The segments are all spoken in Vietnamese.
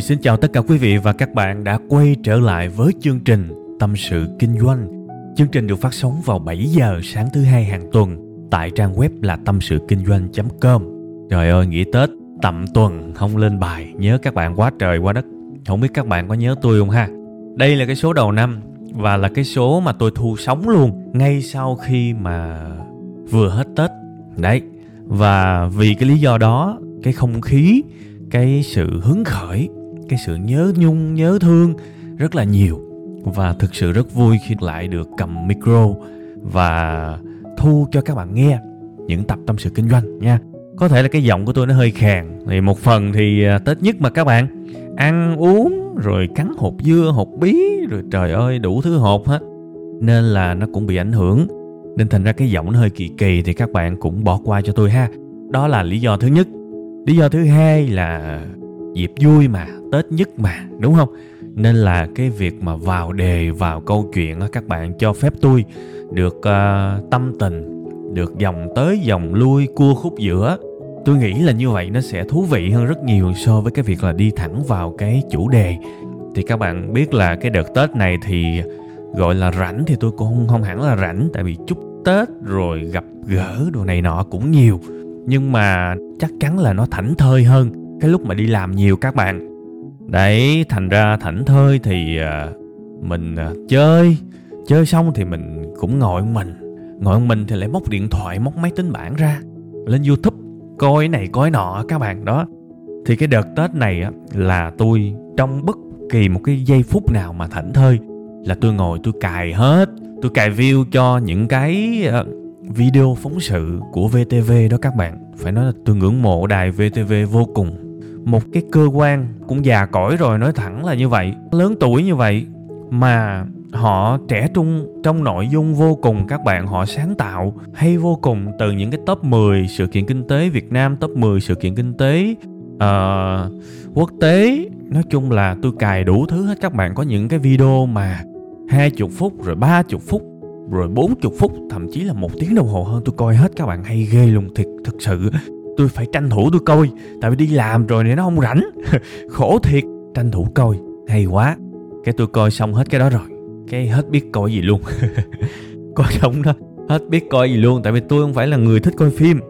Rồi, xin chào tất cả quý vị và các bạn đã quay trở lại với chương trình Tâm sự Kinh doanh. Chương trình được phát sóng vào 7 giờ sáng thứ hai hàng tuần tại trang web là tâm sự kinh doanh.com. Trời ơi, nghỉ Tết tầm tuần không lên bài, nhớ các bạn quá trời quá đất. Không biết các bạn có nhớ tôi không ha? Đây là cái số đầu năm và là cái số mà tôi thu sóng luôn ngay sau khi mà vừa hết Tết. Đấy, và vì cái lý do đó, cái không khí cái sự hứng khởi cái sự nhớ nhung, nhớ thương rất là nhiều. Và thực sự rất vui khi lại được cầm micro và thu cho các bạn nghe những tập tâm sự kinh doanh nha. Có thể là cái giọng của tôi nó hơi khàn. Thì một phần thì à, tết nhất mà các bạn, ăn uống, rồi cắn hột dưa, hột bí, rồi trời ơi, đủ thứ hột hết. Nên là nó cũng bị ảnh hưởng. Nên thành ra cái giọng nó hơi kỳ kỳ thì các bạn cũng bỏ qua cho tôi ha. Đó là lý do thứ nhất. Lý do thứ hai là dịp vui mà tết nhất mà đúng không? Nên là cái việc mà vào đề vào câu chuyện các bạn cho phép tôi được uh, tâm tình được dòng tới dòng lui cua khúc giữa. Tôi nghĩ là như vậy nó sẽ thú vị hơn rất nhiều so với cái việc là đi thẳng vào cái chủ đề. Thì các bạn biết là cái đợt tết này thì gọi là rảnh thì tôi cũng không, không hẳn là rảnh tại vì chúc tết rồi gặp gỡ đồ này nọ cũng nhiều. Nhưng mà chắc chắn là nó thảnh thơi hơn cái lúc mà đi làm nhiều các bạn. Đấy, thành ra thảnh thơi thì à, mình à, chơi. Chơi xong thì mình cũng ngồi mình. Ngồi mình thì lại móc điện thoại, móc máy tính bảng ra. Lên youtube, coi này, coi nọ các bạn, đó. Thì cái đợt tết này á, là tôi trong bất kỳ một cái giây phút nào mà thảnh thơi là tôi ngồi tôi cài hết. Tôi cài view cho những cái à, video phóng sự của VTV đó các bạn. Phải nói là tôi ngưỡng mộ đài VTV vô cùng một cái cơ quan cũng già cõi rồi nói thẳng là như vậy. Lớn tuổi như vậy mà họ trẻ trung trong nội dung vô cùng các bạn họ sáng tạo hay vô cùng từ những cái top 10 sự kiện kinh tế Việt Nam top 10 sự kiện kinh tế uh, quốc tế. Nói chung là tôi cài đủ thứ hết. Các bạn có những cái video mà hai chục phút rồi ba chục phút rồi 40 phút thậm chí là một tiếng đồng hồ hơn tôi coi hết. Các bạn hay ghê luôn thiệt thực sự tôi phải tranh thủ tôi coi tại vì đi làm rồi này nó không rảnh. Khổ thiệt. Tranh thủ coi. Hay quá. Cái tôi coi xong hết cái đó rồi. Cái hết biết coi gì luôn. Coi xong đó. Hết biết coi gì luôn tại vì tôi không phải là người thích coi phim.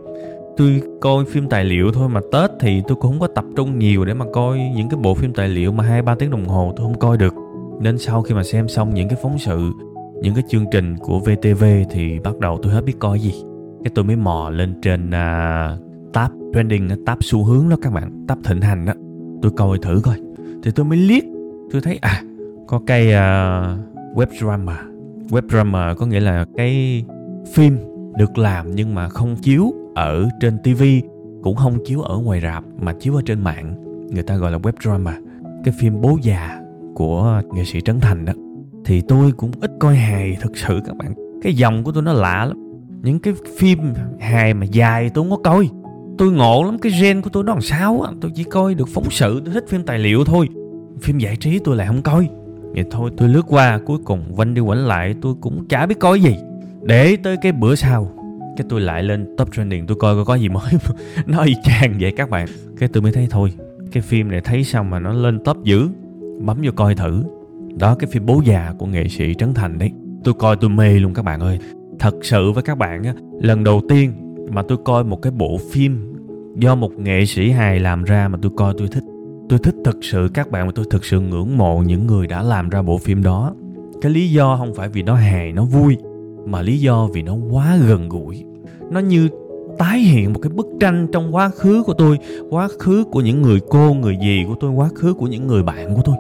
Tôi coi phim tài liệu thôi mà tết thì tôi cũng không có tập trung nhiều để mà coi những cái bộ phim tài liệu mà hai ba tiếng đồng hồ tôi không coi được. Nên sau khi mà xem xong những cái phóng sự những cái chương trình của VTV thì bắt đầu tôi hết biết coi gì. Cái tôi mới mò lên trên uh, trending tab xu hướng đó các bạn tab thịnh hành đó tôi coi thử coi. Thì tôi mới liếc tôi thấy à có cái uh, web drama. Web drama có nghĩa là cái phim được làm nhưng mà không chiếu ở trên TV cũng không chiếu ở ngoài rạp mà chiếu ở trên mạng. Người ta gọi là web drama. Cái phim bố già của nghệ sĩ Trấn Thành đó thì tôi cũng ít coi hài thực sự các bạn. Cái dòng của tôi nó lạ lắm. Những cái phim hài mà dài tôi không có coi tôi ngộ lắm, cái gen của tôi nó làm sao á? Tôi chỉ coi được phóng sự, tôi thích phim tài liệu thôi. Phim giải trí tôi lại không coi. Vậy thôi, tôi lướt qua, cuối cùng vanh đi quẩn lại, tôi cũng chả biết coi gì. Để tới cái bữa sau, cái tôi lại lên top trending, tôi coi coi có gì mới. Nó y chang vậy các bạn. Cái tôi mới thấy thôi, cái phim này thấy xong mà nó lên top dữ? Bấm vô coi thử. Đó, cái phim bố già của nghệ sĩ trấn thành đấy. Tôi coi tôi mê luôn các bạn ơi. Thật sự với các bạn á, lần đầu tiên mà tôi coi một cái bộ phim do một nghệ sĩ hài làm ra mà tôi coi tôi thích. Tôi thích thực sự các bạn và tôi thực sự ngưỡng mộ những người đã làm ra bộ phim đó. Cái lý do không phải vì nó hài nó vui mà lý do vì nó quá gần gũi. Nó như tái hiện một cái bức tranh trong quá khứ của tôi quá khứ của những người cô người dì của tôi quá khứ của những người bạn của tôi.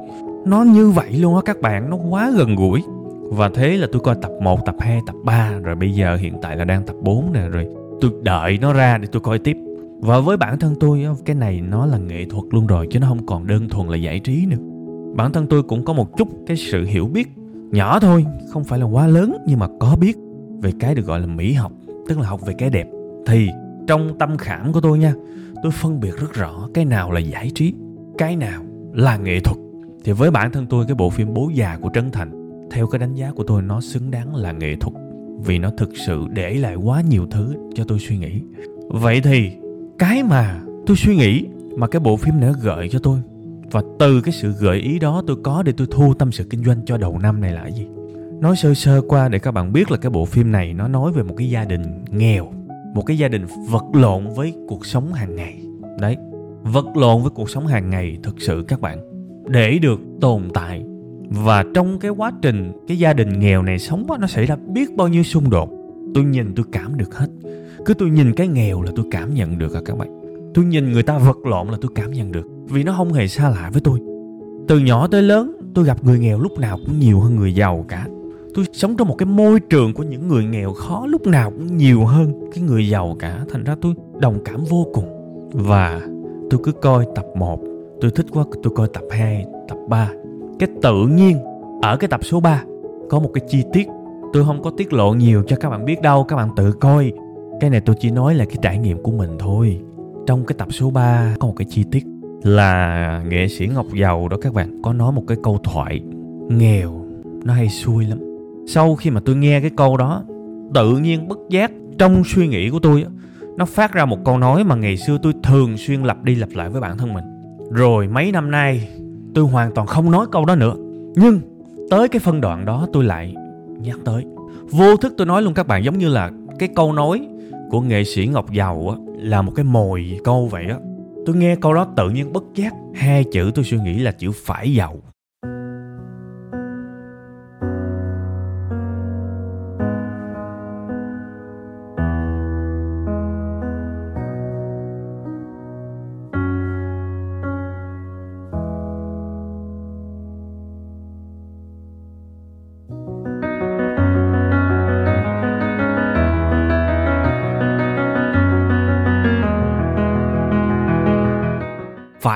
Nó như vậy luôn á các bạn nó quá gần gũi. Và thế là tôi coi tập 1, tập 2, tập 3 rồi bây giờ hiện tại là đang tập 4 nè rồi tôi đợi nó ra để tôi coi tiếp. Và với bản thân tôi cái này nó là nghệ thuật luôn rồi, chứ nó không còn đơn thuần là giải trí nữa. Bản thân tôi cũng có một chút cái sự hiểu biết nhỏ thôi, không phải là quá lớn nhưng mà có biết về cái được gọi là mỹ học, tức là học về cái đẹp. Thì trong tâm khảm của tôi nha, tôi phân biệt rất rõ cái nào là giải trí, cái nào là nghệ thuật. Thì với bản thân tôi, cái bộ phim bố già của trấn thành, theo cái đánh giá của tôi, nó xứng đáng là nghệ thuật vì nó thực sự để lại quá nhiều thứ cho tôi suy nghĩ. Vậy thì, cái mà tôi suy nghĩ, mà cái bộ phim này gợi cho tôi, và từ cái sự gợi ý đó tôi có để tôi thu tâm sự kinh doanh cho đầu năm này là gì? Nói sơ sơ qua để các bạn biết là cái bộ phim này nó nói về một cái gia đình nghèo, một cái gia đình vật lộn với cuộc sống hàng ngày. Đấy, vật lộn với cuộc sống hàng ngày thực sự các bạn, để được tồn tại và trong cái quá trình cái gia đình nghèo này sống nó xảy ra biết bao nhiêu xung đột. Tôi nhìn tôi cảm được hết. Cứ tôi nhìn cái nghèo là tôi cảm nhận được à các bạn. Tôi nhìn người ta vật lộn là tôi cảm nhận được. Vì nó không hề xa lạ với tôi. Từ nhỏ tới lớn, tôi gặp người nghèo lúc nào cũng nhiều hơn người giàu cả. Tôi sống trong một cái môi trường của những người nghèo khó lúc nào cũng nhiều hơn cái người giàu cả. Thành ra tôi đồng cảm vô cùng. Và tôi cứ coi tập 1 tôi thích quá, tôi coi tập 2 tập 3 cái tự nhiên ở cái tập số 3 có một cái chi tiết, tôi không có tiết lộ nhiều cho các bạn biết đâu, các bạn tự coi. Cái này tôi chỉ nói là cái trải nghiệm của mình thôi. Trong cái tập số 3 có một cái chi tiết là nghệ sĩ Ngọc Dầu đó các bạn, có nói một cái câu thoại nghèo, nó hay xui lắm. Sau khi mà tôi nghe cái câu đó, tự nhiên bất giác trong suy nghĩ của tôi nó phát ra một câu nói mà ngày xưa tôi thường xuyên lặp đi lặp lại với bản thân mình. Rồi mấy năm nay tôi hoàn toàn không nói câu đó nữa. Nhưng tới cái phân đoạn đó tôi lại nhắc tới. Vô thức tôi nói luôn các bạn, giống như là cái câu nói của nghệ sĩ ngọc giàu á, là một cái mồi câu vậy á. Tôi nghe câu đó tự nhiên bất giác, hai chữ tôi suy nghĩ là chữ phải giàu.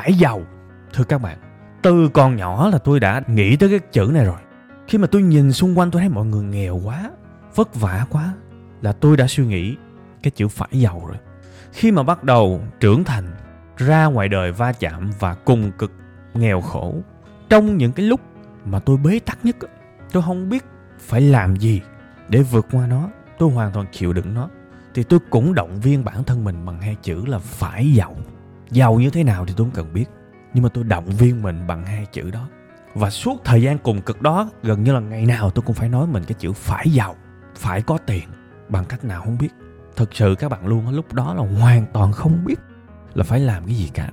Phải giàu. Thưa các bạn, từ còn nhỏ là tôi đã nghĩ tới cái chữ này rồi. Khi mà tôi nhìn xung quanh tôi thấy mọi người nghèo quá, vất vả quá, là tôi đã suy nghĩ cái chữ phải giàu rồi. Khi mà bắt đầu trưởng thành, ra ngoài đời va chạm và cùng cực nghèo khổ, trong những cái lúc mà tôi bế tắc nhất tôi không biết phải làm gì để vượt qua nó, tôi hoàn toàn chịu đựng nó, thì tôi cũng động viên bản thân mình bằng hai chữ là phải giàu giàu như thế nào thì tôi không cần biết, nhưng mà tôi động viên mình bằng hai chữ đó. Và suốt thời gian cùng cực đó, gần như là ngày nào tôi cũng phải nói mình cái chữ phải giàu, phải có tiền, bằng cách nào không biết. Thực sự các bạn luôn lúc đó là hoàn toàn không biết là phải làm cái gì cả.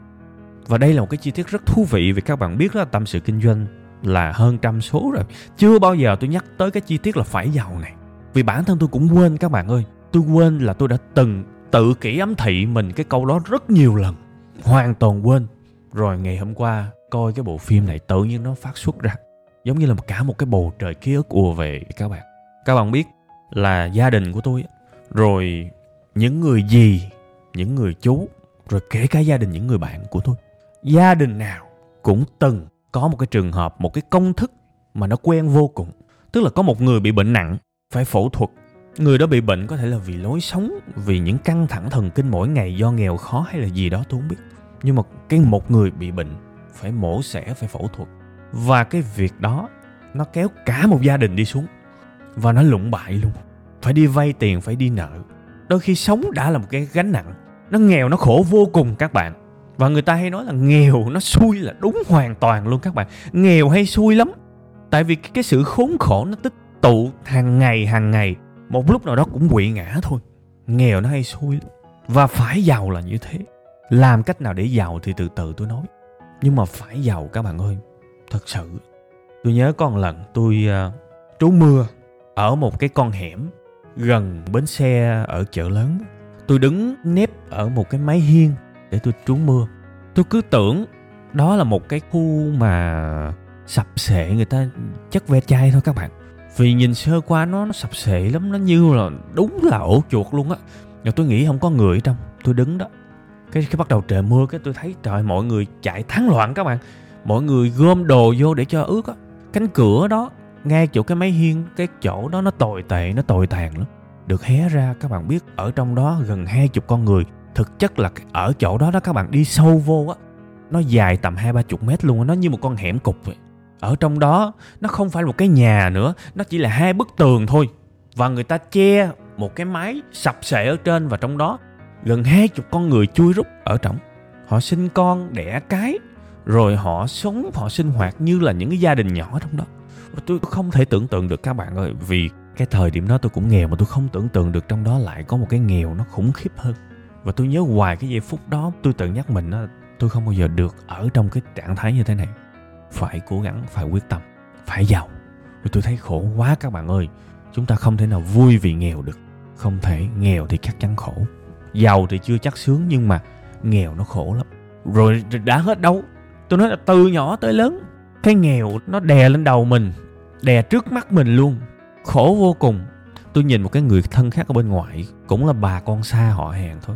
Và đây là một cái chi tiết rất thú vị vì các bạn biết là tâm sự kinh doanh là hơn trăm số rồi. Chưa bao giờ tôi nhắc tới cái chi tiết là phải giàu này. Vì bản thân tôi cũng quên các bạn ơi, tôi quên là tôi đã từng tự kỷ ám thị mình cái câu đó rất nhiều lần hoàn toàn quên. Rồi ngày hôm qua, coi cái bộ phim này tự nhiên nó phát xuất ra, giống như là cả một cái bầu trời ký ức ùa về các bạn. Các bạn biết là gia đình của tôi rồi những người gì những người chú, rồi kể cả gia đình những người bạn của tôi, gia đình nào cũng từng có một cái trường hợp, một cái công thức mà nó quen vô cùng. Tức là có một người bị bệnh nặng, phải phẫu thuật người đó bị bệnh có thể là vì lối sống, vì những căng thẳng thần kinh mỗi ngày do nghèo khó hay là gì đó, tôi không biết. Nhưng mà cái một người bị bệnh phải mổ xẻ, phải phẫu thuật. Và cái việc đó nó kéo cả một gia đình đi xuống. Và nó lụng bại luôn. Phải đi vay tiền, phải đi nợ. Đôi khi sống đã là một cái gánh nặng. Nó nghèo, nó khổ vô cùng các bạn. Và người ta hay nói là nghèo, nó xui là đúng hoàn toàn luôn các bạn. Nghèo hay xui lắm. Tại vì cái sự khốn khổ nó tích tụ hàng ngày hàng ngày một lúc nào đó cũng quỵ ngã thôi. Nghèo nó hay xui lắm. Và phải giàu là như thế. Làm cách nào để giàu thì từ từ tôi nói. Nhưng mà phải giàu các bạn ơi. Thật sự. Tôi nhớ có một lần tôi uh, trú mưa ở một cái con hẻm gần bến xe ở chợ lớn. Tôi đứng nép ở một cái mái hiên để tôi trú mưa. Tôi cứ tưởng đó là một cái khu mà sập sệ người ta chất ve chai thôi các bạn vì nhìn sơ qua nó nó sập sệ lắm, nó như là đúng là ổ chuột luôn á. Và tôi nghĩ không có người ở trong, tôi đứng đó. Cái khi bắt đầu trời mưa, cái tôi thấy trời, mọi người chạy thắng loạn các bạn. Mọi người gom đồ vô để cho ướt á. Cánh cửa đó, ngay chỗ cái máy hiên, cái chỗ đó nó tồi tệ, nó tồi tàn lắm. Được hé ra, các bạn biết, ở trong đó gần hai chục con người. Thực chất là ở chỗ đó đó các bạn đi sâu vô á. Nó dài tầm hai ba chục mét luôn á, nó như một con hẻm cục vậy ở trong đó nó không phải một cái nhà nữa nó chỉ là hai bức tường thôi. Và người ta che một cái máy sập sệ ở trên và trong đó. Gần hai chục con người chui rút ở trong. Họ sinh con đẻ cái rồi họ sống họ sinh hoạt như là những cái gia đình nhỏ trong đó. Tôi không thể tưởng tượng được các bạn ơi vì cái thời điểm đó tôi cũng nghèo mà tôi không tưởng tượng được trong đó lại có một cái nghèo nó khủng khiếp hơn. Và tôi nhớ hoài cái giây phút đó tôi tự nhắc mình đó, tôi không bao giờ được ở trong cái trạng thái như thế này phải cố gắng, phải quyết tâm, phải giàu. Tôi thấy khổ quá các bạn ơi. Chúng ta không thể nào vui vì nghèo được. Không thể, nghèo thì chắc chắn khổ. Giàu thì chưa chắc sướng nhưng mà nghèo nó khổ lắm. Rồi đã hết đâu? Tôi nói là từ nhỏ tới lớn, cái nghèo nó đè lên đầu mình, đè trước mắt mình luôn. Khổ vô cùng. Tôi nhìn một cái người thân khác ở bên ngoài, cũng là bà con xa họ hàng thôi.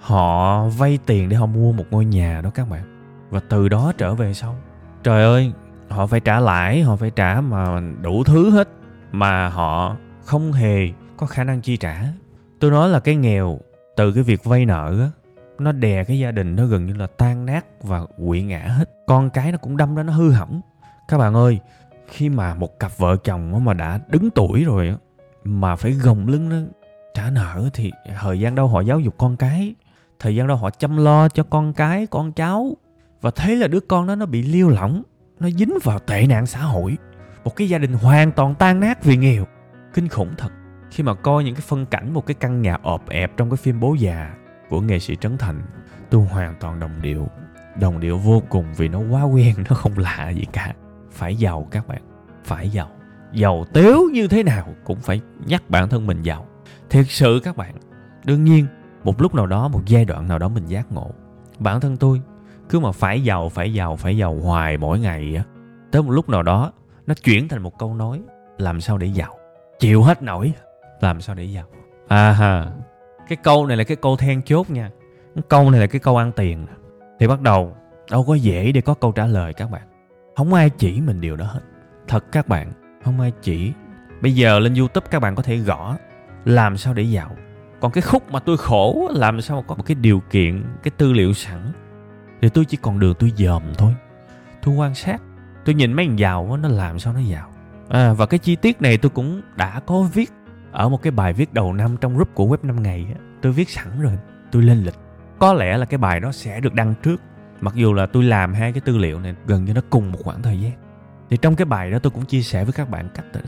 Họ vay tiền để họ mua một ngôi nhà đó các bạn. Và từ đó trở về sau trời ơi, họ phải trả lãi, họ phải trả mà đủ thứ hết mà họ không hề có khả năng chi trả. Tôi nói là cái nghèo từ cái việc vay nợ á, nó đè cái gia đình nó gần như là tan nát và quỵ ngã hết. Con cái nó cũng đâm ra nó hư hỏng. Các bạn ơi, khi mà một cặp vợ chồng mà đã đứng tuổi rồi mà phải gồng lưng nó trả nợ thì thời gian đâu họ giáo dục con cái, thời gian đâu họ chăm lo cho con cái, con cháu và thấy là đứa con đó nó bị liêu lỏng, nó dính vào tệ nạn xã hội. Một cái gia đình hoàn toàn tan nát vì nghèo. Kinh khủng thật. Khi mà coi những cái phân cảnh, một cái căn nhà ọp ẹp trong cái phim bố già của nghệ sĩ trấn thành, tôi hoàn toàn đồng điệu. Đồng điệu vô cùng vì nó quá quen, nó không lạ gì cả. Phải giàu các bạn, phải giàu. Giàu tếu như thế nào cũng phải nhắc bản thân mình giàu. Thiệt sự các bạn, đương nhiên, một lúc nào đó, một giai đoạn nào đó mình giác ngộ. Bản thân tôi cứ mà phải giàu phải giàu phải giàu hoài mỗi ngày á, tới một lúc nào đó, nó chuyển thành một câu nói, làm sao để giàu? Chịu hết nổi, làm sao để giàu? À ha, cái câu này là cái câu then chốt nha. Câu này là cái câu ăn tiền thì bắt đầu, đâu có dễ để có câu trả lời các bạn. Không ai chỉ mình điều đó hết. Thật các bạn, không ai chỉ. Bây giờ lên youtube các bạn có thể gõ, làm sao để giàu? Còn cái khúc mà tôi khổ làm sao mà có một cái điều kiện, cái tư liệu sẵn? Thì tôi chỉ còn đường tôi dòm thôi. Tôi quan sát tôi nhìn mấy thằng giàu nó làm sao nó giàu. À, và cái chi tiết này tôi cũng đã có viết ở một cái bài viết đầu năm trong group của web 5 ngày tôi viết sẵn rồi tôi lên lịch. Có lẽ là cái bài đó sẽ được đăng trước. Mặc dù là tôi làm hai cái tư liệu này gần như nó cùng một khoảng thời gian. Thì trong cái bài đó tôi cũng chia sẻ với các bạn cách đó.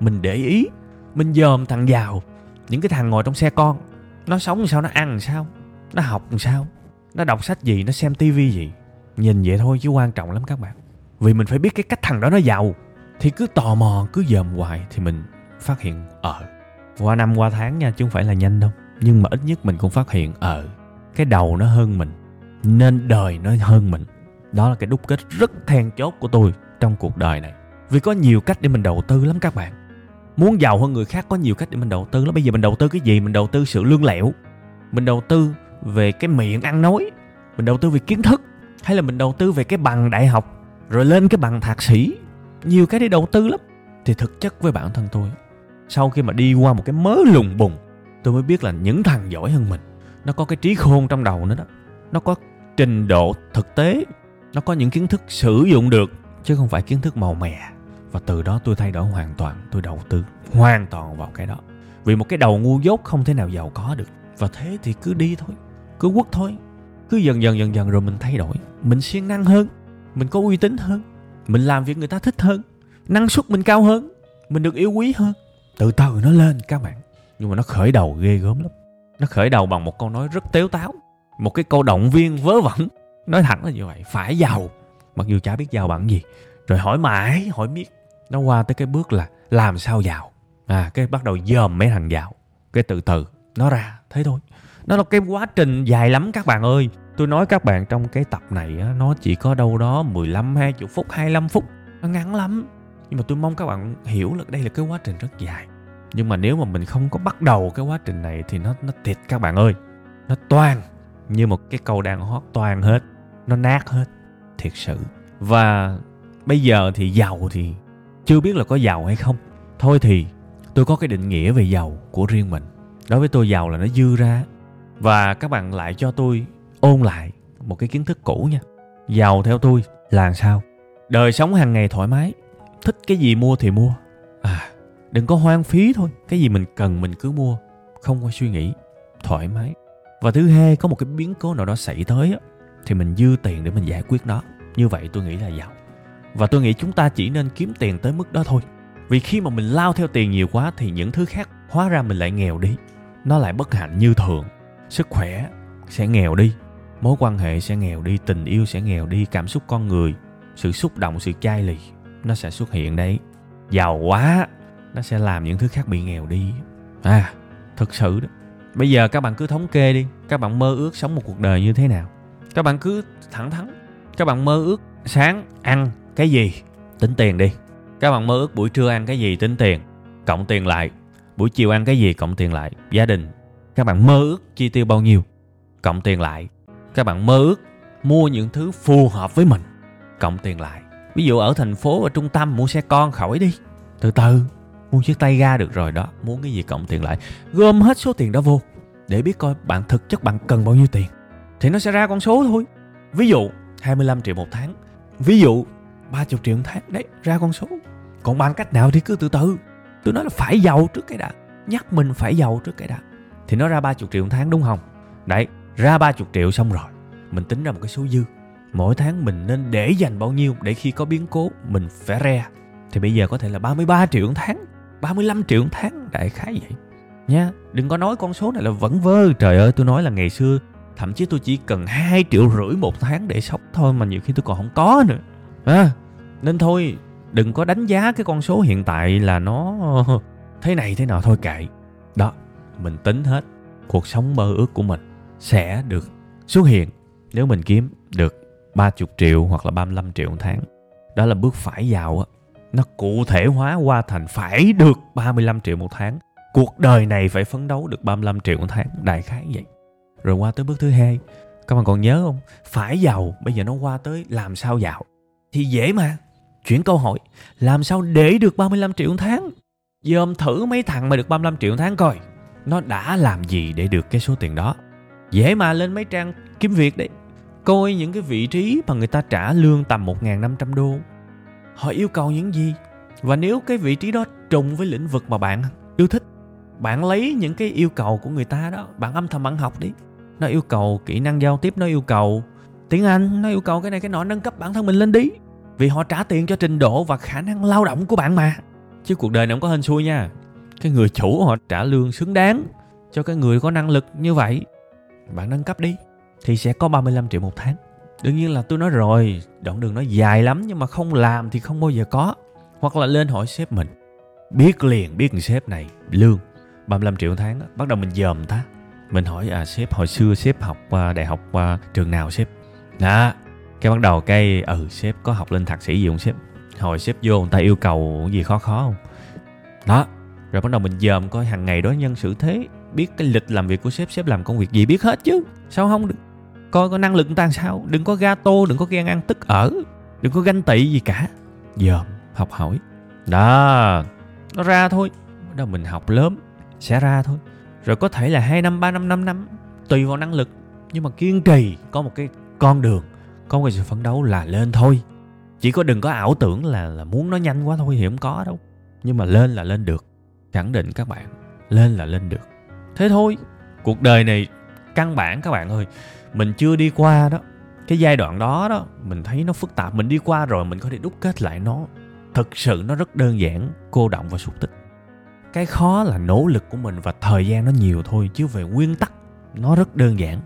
Mình để ý mình dòm thằng giàu những cái thằng ngồi trong xe con nó sống làm sao nó ăn làm sao nó học làm sao nó đọc sách gì, nó xem tivi gì? Nhìn vậy thôi chứ quan trọng lắm các bạn. Vì mình phải biết cái cách thằng đó nó giàu. Thì cứ tò mò, cứ dòm hoài thì mình phát hiện ờ. Qua năm, qua tháng nha, chứ không phải là nhanh đâu. Nhưng mà ít nhất mình cũng phát hiện ờ. Cái đầu nó hơn mình, nên đời nó hơn mình. Đó là cái đúc kết rất then chốt của tôi trong cuộc đời này. Vì có nhiều cách để mình đầu tư lắm các bạn. Muốn giàu hơn người khác có nhiều cách để mình đầu tư lắm. Bây giờ mình đầu tư cái gì? Mình đầu tư sự lương lẹo mình đầu tư về cái miệng ăn nói, mình đầu tư về kiến thức, hay là mình đầu tư về cái bằng đại học, rồi lên cái bằng thạc sĩ. Nhiều cái để đầu tư lắm. Thì thực chất với bản thân tôi, sau khi mà đi qua một cái mớ lùng bùng, tôi mới biết là những thằng giỏi hơn mình, nó có cái trí khôn trong đầu nữa đó. Nó có trình độ thực tế, nó có những kiến thức sử dụng được, chứ không phải kiến thức màu mè. Và từ đó tôi thay đổi hoàn toàn, tôi đầu tư hoàn toàn vào cái đó. Vì một cái đầu ngu dốt không thể nào giàu có được. Và thế thì cứ đi thôi cứ quất thôi. Cứ dần dần dần dần rồi mình thay đổi. Mình siêng năng hơn. Mình có uy tín hơn. Mình làm việc người ta thích hơn. Năng suất mình cao hơn. Mình được yêu quý hơn. Từ từ nó lên các bạn. Nhưng mà nó khởi đầu ghê gớm lắm. Nó khởi đầu bằng một câu nói rất tếu táo. Một cái câu động viên vớ vẩn. Nói thẳng là như vậy. Phải giàu. Mặc dù chả biết giàu bằng gì. Rồi hỏi mãi, hỏi miết. Nó qua tới cái bước là làm sao giàu? À cái bắt đầu dòm mấy thằng giàu. Cái từ từ nó ra thế thôi. Nó là cái quá trình dài lắm các bạn ơi. Tôi nói các bạn trong cái tập này á, nó chỉ có đâu đó 15 20 phút 25 phút. Nó ngắn lắm. Nhưng mà tôi mong các bạn hiểu là đây là cái quá trình rất dài. Nhưng mà nếu mà mình không có bắt đầu cái quá trình này thì nó nó thiệt các bạn ơi. Nó toàn như một cái câu đàn hót toàn hết. Nó nát hết thiệt sự. Và bây giờ thì giàu thì chưa biết là có giàu hay không. Thôi thì tôi có cái định nghĩa về giàu của riêng mình đối với tôi giàu là nó dư ra. Và các bạn lại cho tôi ôn lại một cái kiến thức cũ nha. Giàu theo tôi là sao? Đời sống hàng ngày thoải mái. Thích cái gì mua thì mua. À đừng có hoang phí thôi. Cái gì mình cần mình cứ mua. Không có suy nghĩ. Thoải mái. Và thứ hai có một cái biến cố nào đó xảy tới á, thì mình dư tiền để mình giải quyết nó. Như vậy tôi nghĩ là giàu. Và tôi nghĩ chúng ta chỉ nên kiếm tiền tới mức đó thôi. Vì khi mà mình lao theo tiền nhiều quá thì những thứ khác hóa ra mình lại nghèo đi. Nó lại bất hạnh như thường. Sức khỏe sẽ nghèo đi, mối quan hệ sẽ nghèo đi, tình yêu sẽ nghèo đi, cảm xúc con người, sự xúc động, sự chai lì, nó sẽ xuất hiện đấy. Giàu quá, nó sẽ làm những thứ khác bị nghèo đi. À thực sự đó. Bây giờ các bạn cứ thống kê đi, các bạn mơ ước sống một cuộc đời như thế nào? Các bạn cứ thẳng thắn, các bạn mơ ước sáng ăn cái gì? Tính tiền đi. Các bạn mơ ước buổi trưa ăn cái gì? Tính tiền. Cộng tiền lại buổi chiều ăn cái gì, cộng tiền lại. Gia đình, các bạn mơ ước chi tiêu bao nhiêu? Cộng tiền lại. Các bạn mơ ước mua những thứ phù hợp với mình. Cộng tiền lại. Ví dụ ở thành phố, ở trung tâm, mua xe con khỏi đi. Từ từ, mua chiếc tay ga được rồi đó. Muốn cái gì cộng tiền lại. Gom hết số tiền đó vô, để biết coi bạn thực chất bạn cần bao nhiêu tiền. Thì nó sẽ ra con số thôi. Ví dụ 25 triệu một tháng. Ví dụ 30 triệu một tháng. Đấy, ra con số. Còn bằng cách nào thì cứ từ từ tôi nói là phải giàu trước cái đã. Nhắc mình phải giàu trước cái đã. Thì nó ra 30 triệu một tháng đúng không? Đấy ra 30 triệu xong rồi. Mình tính ra một cái số dư. Mỗi tháng mình nên để dành bao nhiêu để khi có biến cố mình phải re. Thì bây giờ có thể là 33 triệu một tháng 35 triệu một tháng. Đại khái vậy. Nha đừng có nói con số này là vẫn vơ. Trời ơi tôi nói là ngày xưa thậm chí tôi chỉ cần 2 triệu rưỡi một tháng để sống thôi mà nhiều khi tôi còn không có nữa. À, nên thôi đừng có đánh giá cái con số hiện tại là nó thế này thế nào thôi kệ. Đó, mình tính hết. Cuộc sống mơ ước của mình sẽ được xuất hiện nếu mình kiếm được 30 triệu hoặc là 35 triệu một tháng. Đó là bước phải giàu á. Nó cụ thể hóa qua thành phải được 35 triệu một tháng. Cuộc đời này phải phấn đấu được 35 triệu một tháng. Đại khái vậy. Rồi qua tới bước thứ hai. Các bạn còn nhớ không? Phải giàu. Bây giờ nó qua tới làm sao giàu? Thì dễ mà chuyển câu hỏi, làm sao để được 35 triệu tháng? Dòm thử mấy thằng mà được 35 triệu tháng coi, nó đã làm gì để được cái số tiền đó? Dễ mà lên mấy trang kiếm việc đấy. Coi những cái vị trí mà người ta trả lương tầm 1.500 đô. Họ yêu cầu những gì? Và nếu cái vị trí đó trùng với lĩnh vực mà bạn yêu thích, bạn lấy những cái yêu cầu của người ta đó, bạn âm thầm bạn học đi. Nó yêu cầu kỹ năng giao tiếp, nó yêu cầu tiếng anh, nó yêu cầu cái này cái nọ, nâng cấp bản thân mình lên đi vì họ trả tiền cho trình độ và khả năng lao động của bạn mà. Chứ cuộc đời này không có hên xui nha. Cái người chủ họ trả lương xứng đáng cho cái người có năng lực như vậy. Bạn nâng cấp đi, thì sẽ có 35 triệu một tháng. Đương nhiên là tôi nói rồi, đoạn đường nó dài lắm nhưng mà không làm thì không bao giờ có. Hoặc là lên hỏi sếp mình, biết liền, biết người sếp này, lương 35 triệu một tháng bắt đầu mình dòm ta. Mình hỏi à sếp hồi xưa sếp học đại học trường nào sếp? Đó cái bắt đầu cái ừ sếp có học lên thạc sĩ gì không sếp? Hồi sếp vô người ta yêu cầu gì khó khó không? Đó, rồi bắt đầu mình dòm coi hàng ngày đối nhân xử thế, biết cái lịch làm việc của sếp sếp làm công việc gì biết hết chứ. Sao không được? Coi có năng lực người ta làm sao? Đừng có gato, đừng có ghen ăn tức ở, đừng có ganh tị gì cả. Dòm, học hỏi. Đó, nó ra thôi. Bắt đầu mình học lớn sẽ ra thôi. Rồi có thể là hai năm, ba năm năm năm, tùy vào năng lực. Nhưng mà kiên trì, có một cái con đường có cái sự phấn đấu là lên thôi. Chỉ có đừng có ảo tưởng là là muốn nó nhanh quá thôi thì không có đâu. Nhưng mà lên là lên được. Khẳng định các bạn, lên là lên được. Thế thôi, cuộc đời này, căn bản các bạn ơi, mình chưa đi qua đó. Cái giai đoạn đó đó, mình thấy nó phức tạp. Mình đi qua rồi mình có thể đúc kết lại nó. Thực sự nó rất đơn giản, cô động và sụt tích. Cái khó là nỗ lực của mình và thời gian nó nhiều thôi, chứ về nguyên tắc, nó rất đơn giản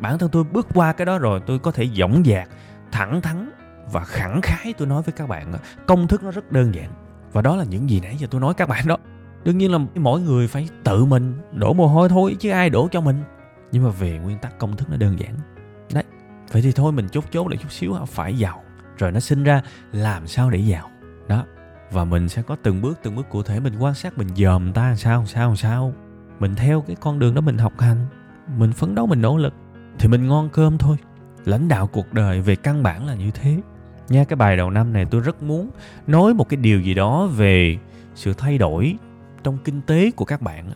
bản thân tôi bước qua cái đó rồi, tôi có thể dõng dạc, thẳng thắn và khẳng khái tôi nói với các bạn công thức nó rất đơn giản. Và đó là những gì nãy giờ tôi nói các bạn đó. Đương nhiên là mỗi người phải tự mình đổ mồ hôi thôi, chứ ai đổ cho mình. Nhưng mà về nguyên tắc công thức nó đơn giản. Đấy, vậy thì thôi mình chốt chốt lại chút xíu phải giàu. Rồi nó sinh ra làm sao để giàu? Đó, và mình sẽ có từng bước từng bước cụ thể, mình quan sát, mình dòm ta làm sao làm sao làm sao. Mình theo cái con đường đó mình học hành. Mình phấn đấu, mình nỗ lực thì mình ngon cơm thôi. Lãnh đạo cuộc đời về căn bản là như thế. Nha, cái bài đầu năm này tôi rất muốn nói một cái điều gì đó về sự thay đổi trong kinh tế của các bạn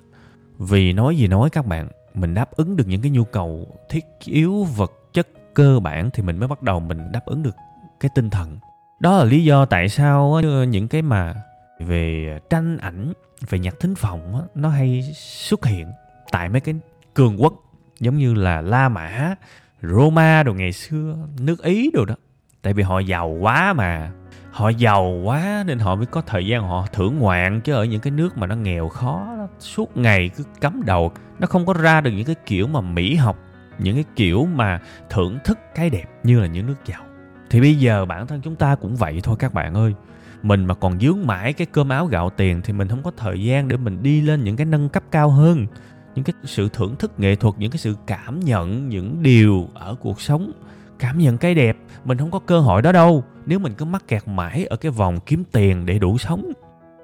vì nói gì nói các bạn, mình đáp ứng được những cái nhu cầu thiết yếu vật chất cơ bản thì mình mới bắt đầu mình đáp ứng được cái tinh thần. Đó là lý do tại sao những cái mà về tranh ảnh, về nhạc thính phòng nó hay xuất hiện tại mấy cái cường quốc giống như là La Mã, Roma đồ ngày xưa, nước Ý đồ đó. Tại vì họ giàu quá mà. Họ giàu quá nên họ mới có thời gian họ thưởng ngoạn chứ ở những cái nước mà nó nghèo khó nó suốt ngày cứ cắm đầu nó không có ra được những cái kiểu mà mỹ học những cái kiểu mà thưởng thức cái đẹp như là những nước giàu thì bây giờ bản thân chúng ta cũng vậy thôi các bạn ơi mình mà còn dướng mãi cái cơm áo gạo tiền thì mình không có thời gian để mình đi lên những cái nâng cấp cao hơn những cái sự thưởng thức nghệ thuật, những cái sự cảm nhận những điều ở cuộc sống, cảm nhận cái đẹp, mình không có cơ hội đó đâu. Nếu mình cứ mắc kẹt mãi ở cái vòng kiếm tiền để đủ sống,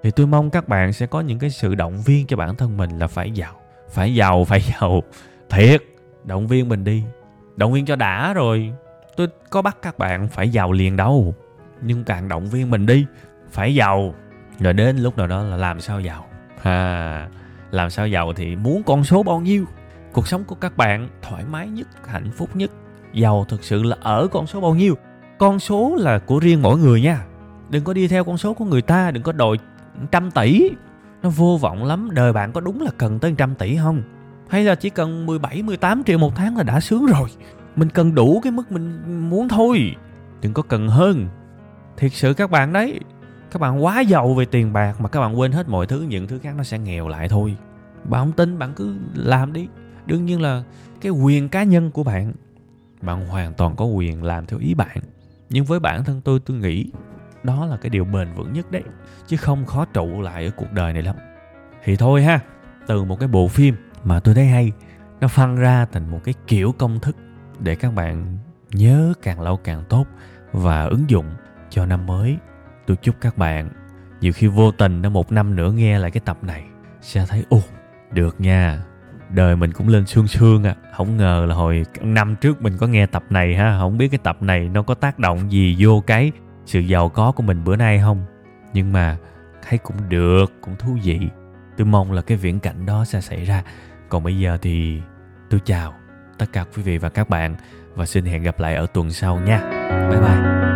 thì tôi mong các bạn sẽ có những cái sự động viên cho bản thân mình là phải giàu phải giàu phải giàu. Thiệt, động viên mình đi. Động viên cho đã rồi, tôi có bắt các bạn phải giàu liền đâu. Nhưng càng động viên mình đi, phải giàu. Rồi đến lúc nào đó là làm sao giàu? À làm sao giàu thì muốn con số bao nhiêu? Cuộc sống của các bạn thoải mái nhất hạnh phúc nhất. Giàu thực sự là ở con số bao nhiêu? Con số là của riêng mỗi người nha. Đừng có đi theo con số của người ta đừng có đòi trăm tỷ. Nó vô vọng lắm. Đời bạn có đúng là cần tới trăm tỷ không? Hay là chỉ cần 17, 18 triệu một tháng là đã sướng rồi. Mình cần đủ cái mức mình muốn thôi. Đừng có cần hơn. Thiệt sự các bạn đấy các bạn quá giàu về tiền bạc mà các bạn quên hết mọi thứ những thứ khác nó sẽ nghèo lại thôi bạn không tin, bạn cứ làm đi. Đương nhiên là cái quyền cá nhân của bạn bạn hoàn toàn có quyền làm theo ý bạn. Nhưng với bản thân tôi tôi nghĩ đó là cái điều bền vững nhất đấy, chứ không khó trụ lại ở cuộc đời này lắm. Thì thôi ha, từ một cái bộ phim mà tôi thấy hay, nó phân ra thành một cái kiểu công thức để các bạn nhớ càng lâu càng tốt và ứng dụng cho năm mới. Tôi chúc các bạn nhiều khi vô tình, nó một năm nữa nghe lại cái tập này, sẽ thấy, ồ được nha, đời mình cũng lên sương sương à. Không ngờ là hồi năm trước mình có nghe tập này ha. Không biết cái tập này nó có tác động gì vô cái sự giàu có của mình bữa nay không? Nhưng mà thấy cũng được, cũng thú vị. Tôi mong là cái viễn cảnh đó sẽ xảy ra. Còn bây giờ thì tôi chào tất cả quý vị và các bạn và xin hẹn gặp lại ở tuần sau nha. Bye bye.